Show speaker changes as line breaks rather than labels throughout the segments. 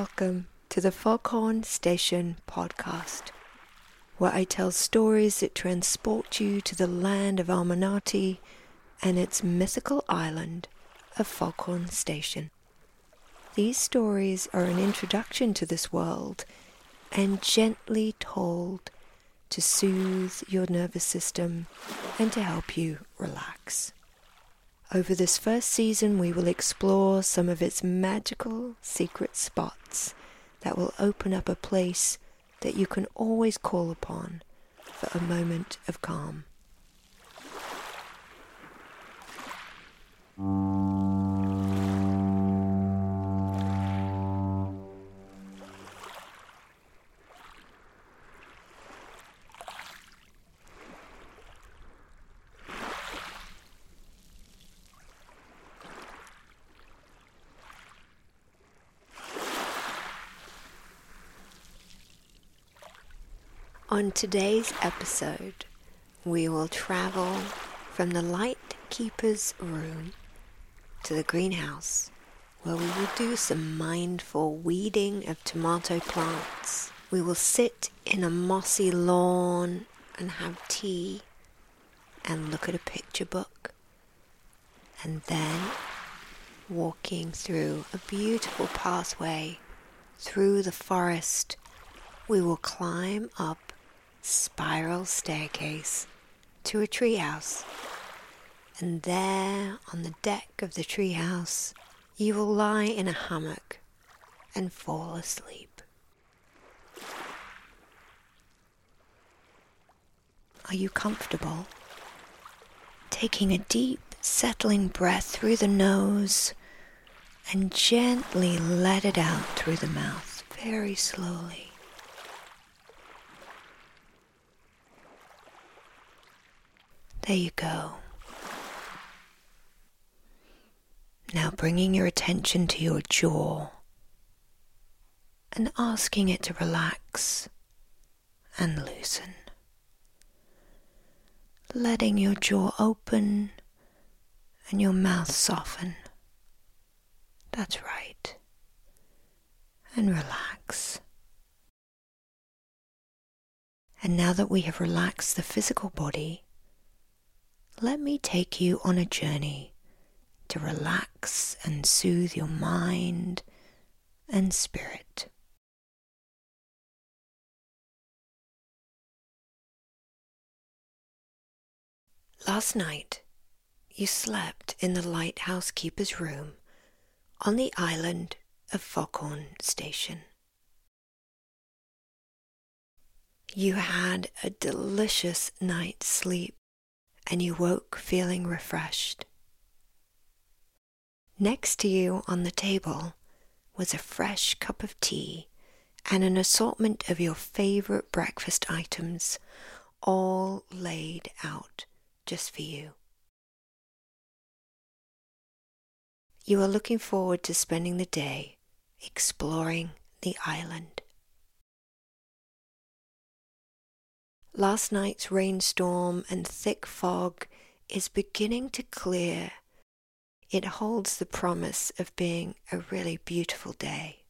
Welcome to the Foghorn Station podcast, where I tell stories that transport you to the land of Almanati and its mythical island of Foghorn Station. These stories are an introduction to this world and gently told to soothe your nervous system and to help you relax. Over this first season, we will explore some of its magical secret spots that will open up a place that you can always call upon for a moment of calm. On today's episode, we will travel from the light keeper's room to the greenhouse where we will do some mindful weeding of tomato plants. We will sit in a mossy lawn and have tea and look at a picture book. And then walking through a beautiful pathway through the forest, we will climb up spiral staircase to a treehouse. And there on the deck of the treehouse, you will lie in a hammock and fall asleep. Are you comfortable? Taking a deep, settling breath through the nose and gently let it out through the mouth very slowly. There you go. Now bringing your attention to your jaw and asking it to relax and loosen. Letting your jaw open and your mouth soften. That's right. And relax. And now that we have relaxed the physical body, let me take you on a journey to relax and soothe your mind and spirit. Last night, you slept in the lighthouse keeper's room on the island of Foghorn Station. You had a delicious night's sleep and you woke feeling refreshed. Next to you on the table was a fresh cup of tea and an assortment of your favorite breakfast items, all laid out just for you. You are looking forward to spending the day exploring the island. Last night's rainstorm and thick fog is beginning to clear. It holds the promise of being a really beautiful day.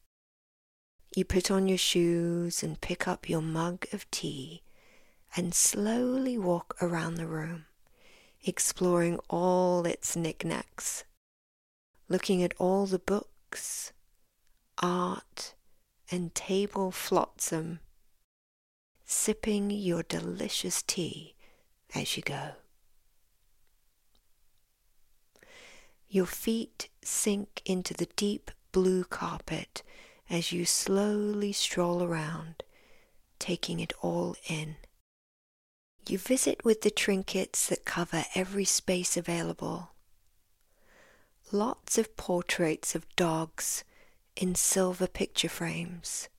You put on your shoes and pick up your mug of tea and slowly walk around the room, exploring all its knickknacks, looking at all the books, art, and table flotsam sipping your delicious tea as you go. Your feet sink into the deep blue carpet as you slowly stroll around, taking it all in. You visit with the trinkets that cover every space available. Lots of portraits of dogs in silver picture frames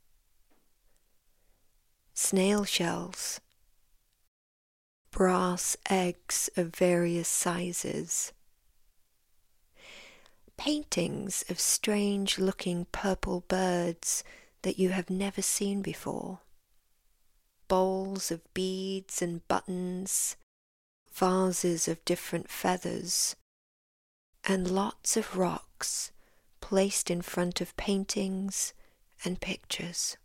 snail shells, brass eggs of various sizes, paintings of strange looking purple birds that you have never seen before, bowls of beads and buttons, vases of different feathers, and lots of rocks placed in front of paintings and pictures.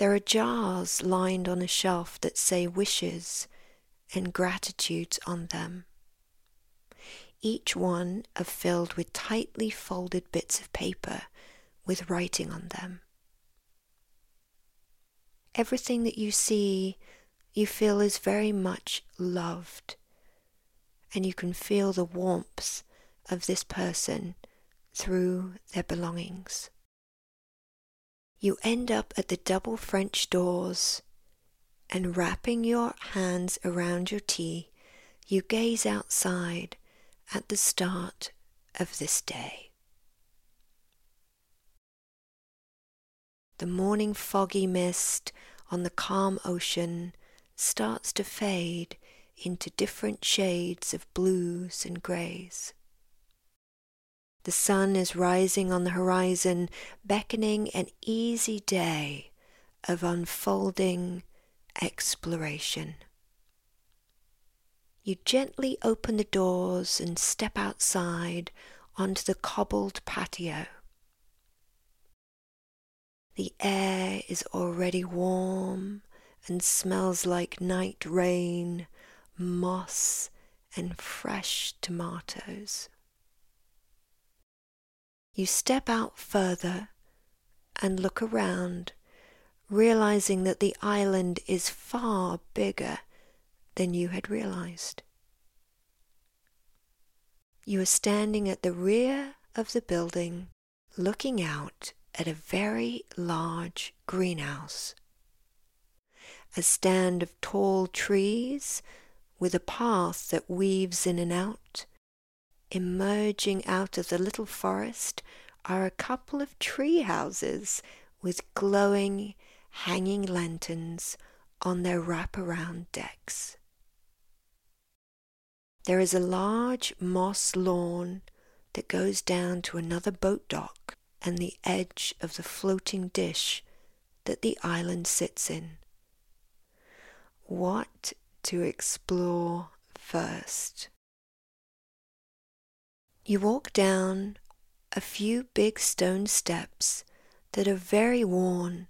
There are jars lined on a shelf that say wishes and gratitudes on them, each one are filled with tightly folded bits of paper with writing on them. Everything that you see, you feel is very much loved, and you can feel the warmth of this person through their belongings. You end up at the double French doors, and wrapping your hands around your tea, you gaze outside at the start of this day. The morning foggy mist on the calm ocean starts to fade into different shades of blues and greys. The sun is rising on the horizon, beckoning an easy day of unfolding exploration. You gently open the doors and step outside onto the cobbled patio. The air is already warm and smells like night rain, moss, and fresh tomatoes. You step out further and look around, realizing that the island is far bigger than you had realized. You are standing at the rear of the building, looking out at a very large greenhouse. A stand of tall trees with a path that weaves in and out Emerging out of the little forest are a couple of tree houses with glowing hanging lanterns on their wraparound decks. There is a large moss lawn that goes down to another boat dock and the edge of the floating dish that the island sits in. What to explore first? You walk down a few big stone steps that are very worn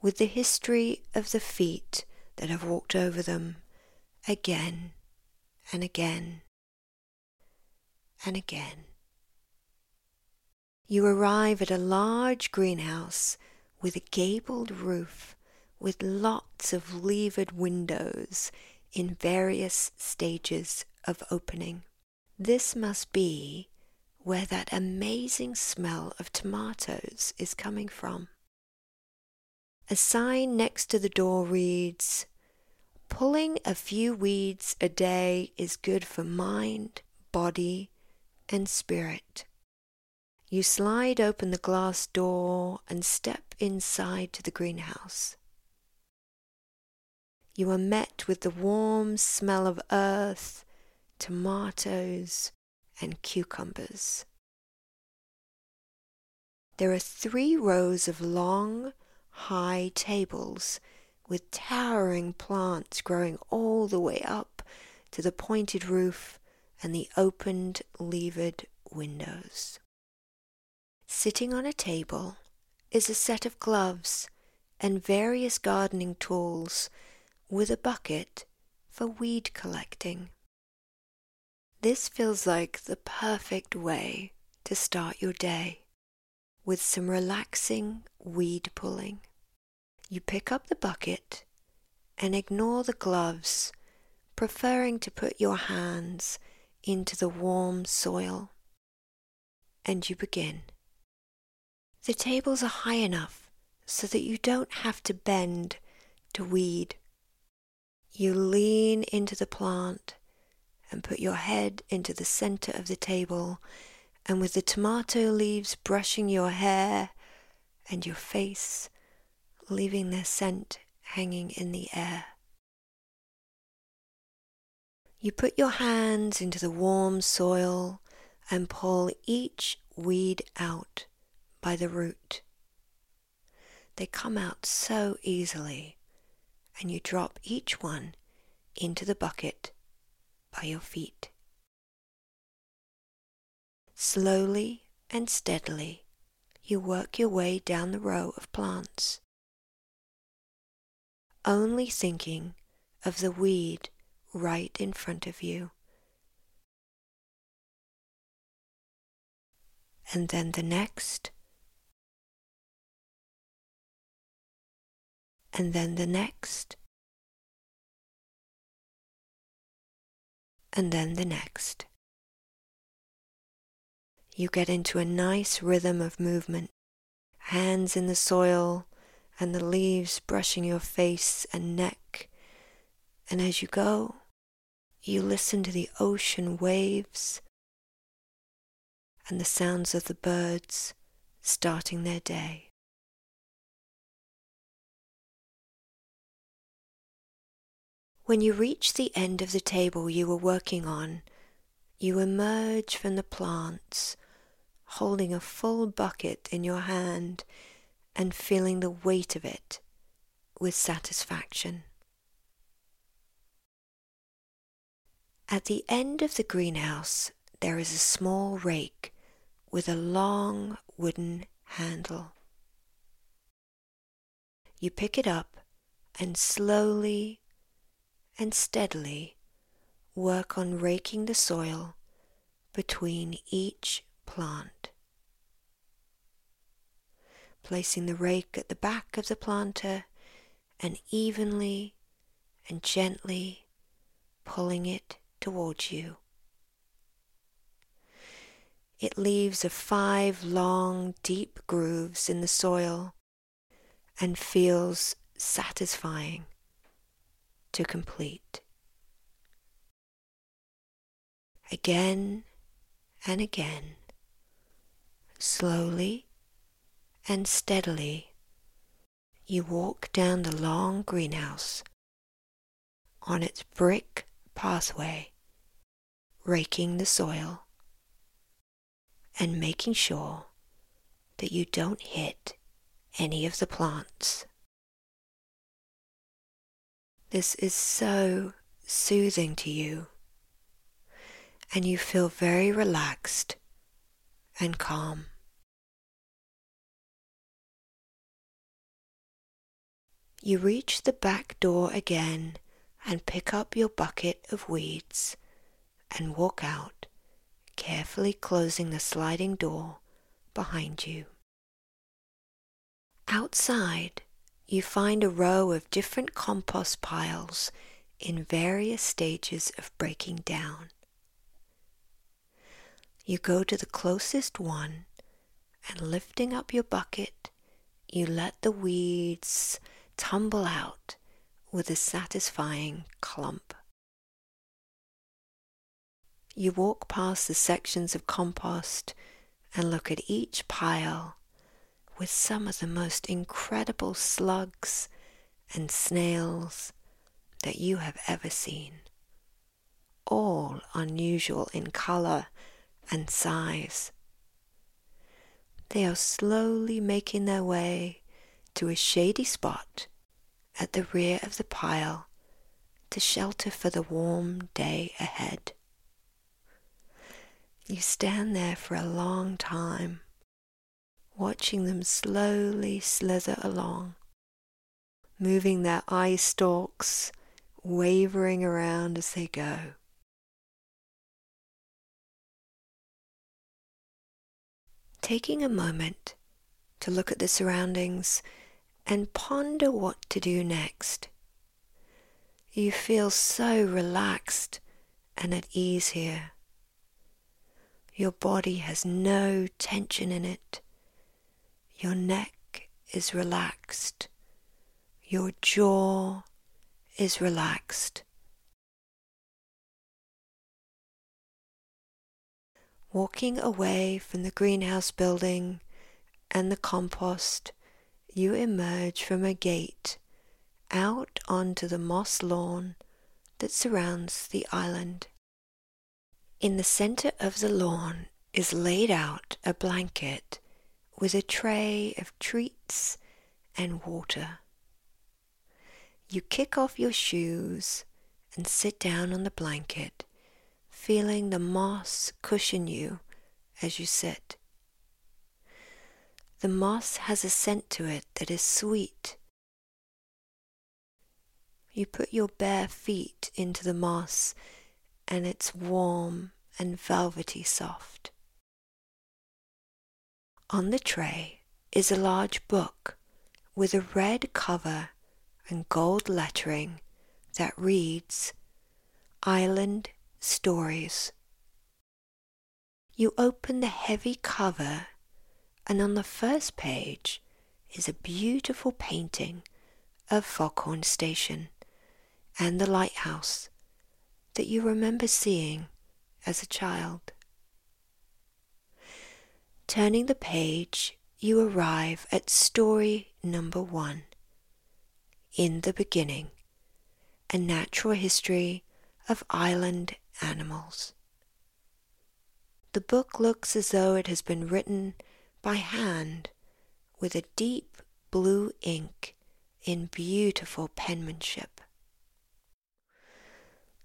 with the history of the feet that have walked over them again and again and again. You arrive at a large greenhouse with a gabled roof with lots of levered windows in various stages of opening. This must be where that amazing smell of tomatoes is coming from. A sign next to the door reads, Pulling a few weeds a day is good for mind, body, and spirit. You slide open the glass door and step inside to the greenhouse. You are met with the warm smell of earth tomatoes, and cucumbers. There are three rows of long, high tables with towering plants growing all the way up to the pointed roof and the opened levered windows. Sitting on a table is a set of gloves and various gardening tools with a bucket for weed collecting. This feels like the perfect way to start your day with some relaxing weed pulling. You pick up the bucket and ignore the gloves, preferring to put your hands into the warm soil. And you begin. The tables are high enough so that you don't have to bend to weed. You lean into the plant and put your head into the center of the table, and with the tomato leaves brushing your hair and your face, leaving their scent hanging in the air. You put your hands into the warm soil and pull each weed out by the root. They come out so easily, and you drop each one into the bucket by your feet. Slowly and steadily, you work your way down the row of plants, only thinking of the weed right in front of you. And then the next, and then the next, and then the next. You get into a nice rhythm of movement, hands in the soil and the leaves brushing your face and neck. And as you go, you listen to the ocean waves and the sounds of the birds starting their day. When you reach the end of the table you were working on, you emerge from the plants, holding a full bucket in your hand and feeling the weight of it with satisfaction. At the end of the greenhouse, there is a small rake with a long wooden handle. You pick it up and slowly and steadily work on raking the soil between each plant. Placing the rake at the back of the planter and evenly and gently pulling it towards you. It leaves a five long, deep grooves in the soil and feels satisfying to complete. Again and again, slowly and steadily, you walk down the long greenhouse on its brick pathway, raking the soil and making sure that you don't hit any of the plants. This is so soothing to you, and you feel very relaxed and calm. You reach the back door again and pick up your bucket of weeds and walk out, carefully closing the sliding door behind you. Outside, you find a row of different compost piles in various stages of breaking down. You go to the closest one and lifting up your bucket, you let the weeds tumble out with a satisfying clump. You walk past the sections of compost and look at each pile with some of the most incredible slugs and snails that you have ever seen, all unusual in color and size. They are slowly making their way to a shady spot at the rear of the pile to shelter for the warm day ahead. You stand there for a long time watching them slowly slither along, moving their eye stalks, wavering around as they go. Taking a moment to look at the surroundings and ponder what to do next. You feel so relaxed and at ease here. Your body has no tension in it. Your neck is relaxed. Your jaw is relaxed. Walking away from the greenhouse building and the compost, you emerge from a gate out onto the moss lawn that surrounds the island. In the center of the lawn is laid out a blanket with a tray of treats and water. You kick off your shoes and sit down on the blanket feeling the moss cushion you as you sit. The moss has a scent to it that is sweet. You put your bare feet into the moss and it's warm and velvety soft. On the tray is a large book with a red cover and gold lettering that reads Island Stories. You open the heavy cover, and on the first page is a beautiful painting of Foghorn Station and the lighthouse that you remember seeing as a child. Turning the page, you arrive at story number one. In the beginning, a natural history of island animals. The book looks as though it has been written by hand with a deep blue ink in beautiful penmanship.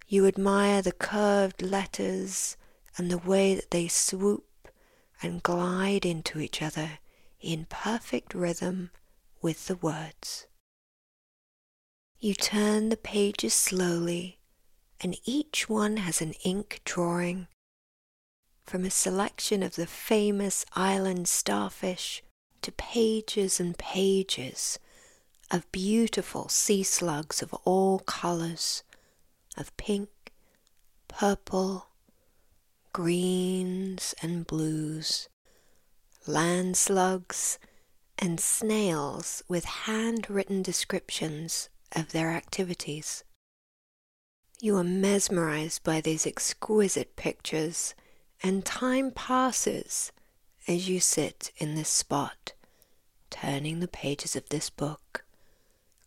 You admire the curved letters and the way that they swoop and glide into each other in perfect rhythm with the words. You turn the pages slowly, and each one has an ink drawing from a selection of the famous island starfish to pages and pages of beautiful sea slugs of all colors of pink, purple, greens and blues, land slugs, and snails with handwritten descriptions of their activities. You are mesmerized by these exquisite pictures, and time passes as you sit in this spot, turning the pages of this book,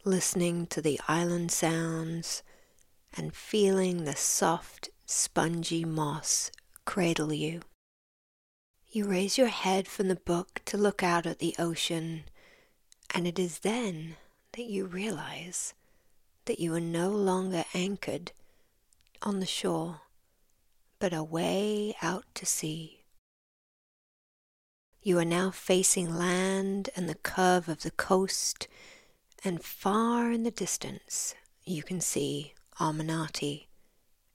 listening to the island sounds, and feeling the soft, spongy moss cradle you. You raise your head from the book to look out at the ocean, and it is then that you realize that you are no longer anchored on the shore, but away out to sea. You are now facing land and the curve of the coast, and far in the distance you can see Armanati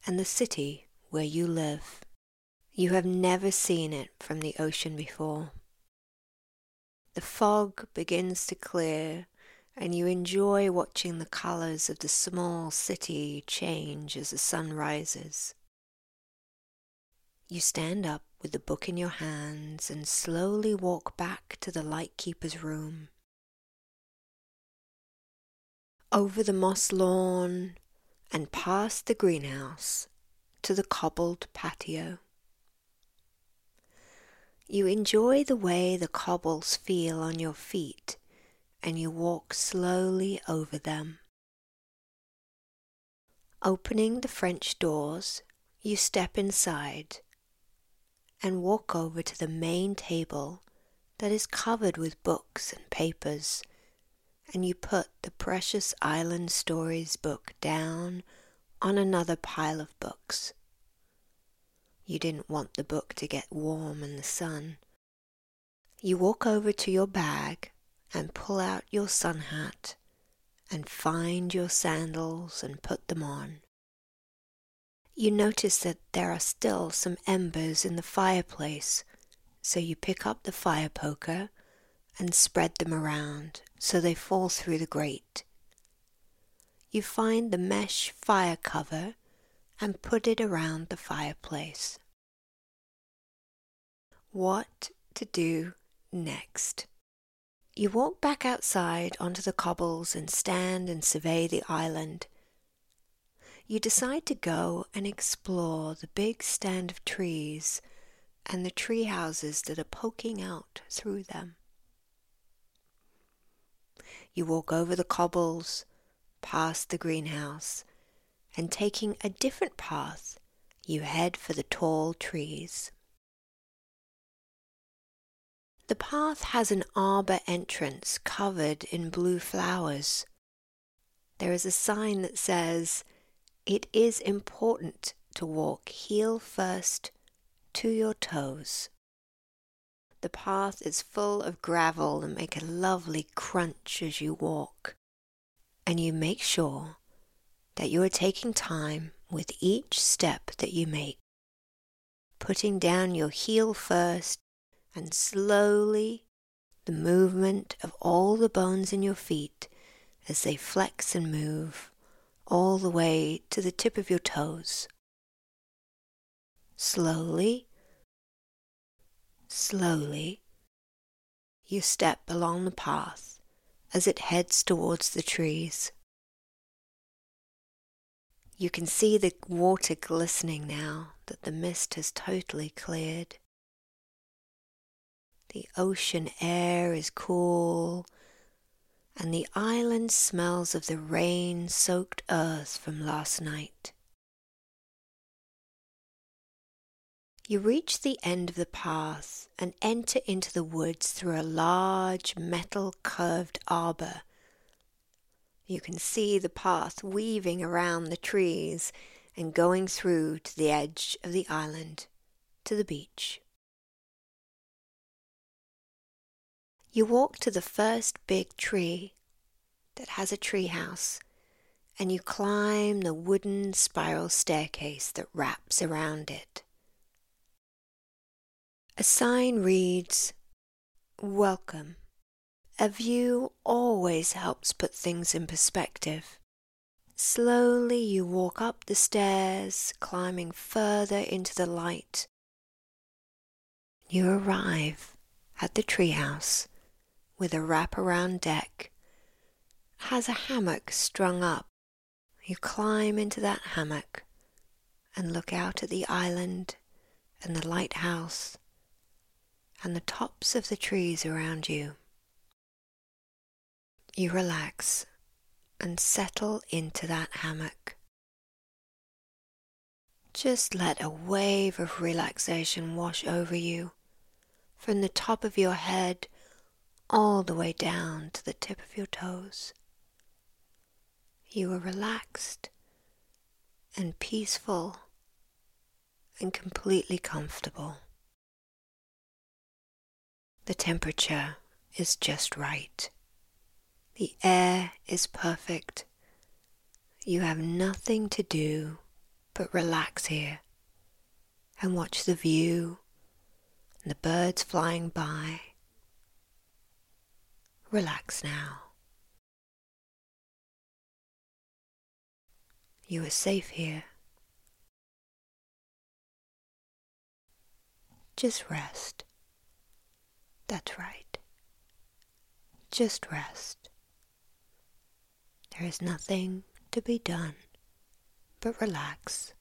and the city where you live. You have never seen it from the ocean before. The fog begins to clear, and you enjoy watching the colors of the small city change as the sun rises. You stand up with the book in your hands and slowly walk back to the lightkeeper's room. Over the moss lawn and past the greenhouse to the cobbled patio. You enjoy the way the cobbles feel on your feet and you walk slowly over them. Opening the French doors, you step inside and walk over to the main table that is covered with books and papers, and you put the precious Island Stories book down on another pile of books. You didn't want the book to get warm in the sun. You walk over to your bag and pull out your sun hat and find your sandals and put them on. You notice that there are still some embers in the fireplace, so you pick up the fire poker and spread them around so they fall through the grate. You find the mesh fire cover and put it around the fireplace. What to do next? You walk back outside onto the cobbles and stand and survey the island. You decide to go and explore the big stand of trees and the tree houses that are poking out through them. You walk over the cobbles, past the greenhouse, and taking a different path, you head for the tall trees. The path has an arbor entrance covered in blue flowers. There is a sign that says, It is important to walk heel first to your toes. The path is full of gravel and make a lovely crunch as you walk. And you make sure that you are taking time with each step that you make, putting down your heel first and slowly the movement of all the bones in your feet as they flex and move all the way to the tip of your toes. Slowly, slowly, you step along the path as it heads towards the trees. You can see the water glistening now that the mist has totally cleared. The ocean air is cool, and the island smells of the rain soaked earth from last night. You reach the end of the path and enter into the woods through a large metal curved arbor you can see the path weaving around the trees and going through to the edge of the island, to the beach. You walk to the first big tree that has a tree house, and you climb the wooden spiral staircase that wraps around it. A sign reads, Welcome a view always helps put things in perspective. Slowly you walk up the stairs, climbing further into the light. You arrive at the treehouse with a wraparound deck. Has a hammock strung up. You climb into that hammock and look out at the island and the lighthouse and the tops of the trees around you you relax and settle into that hammock. Just let a wave of relaxation wash over you from the top of your head all the way down to the tip of your toes. You are relaxed and peaceful and completely comfortable. The temperature is just right. The air is perfect. You have nothing to do but relax here and watch the view and the birds flying by. Relax now. You are safe here. Just rest. That's right. Just rest. There is nothing to be done but relax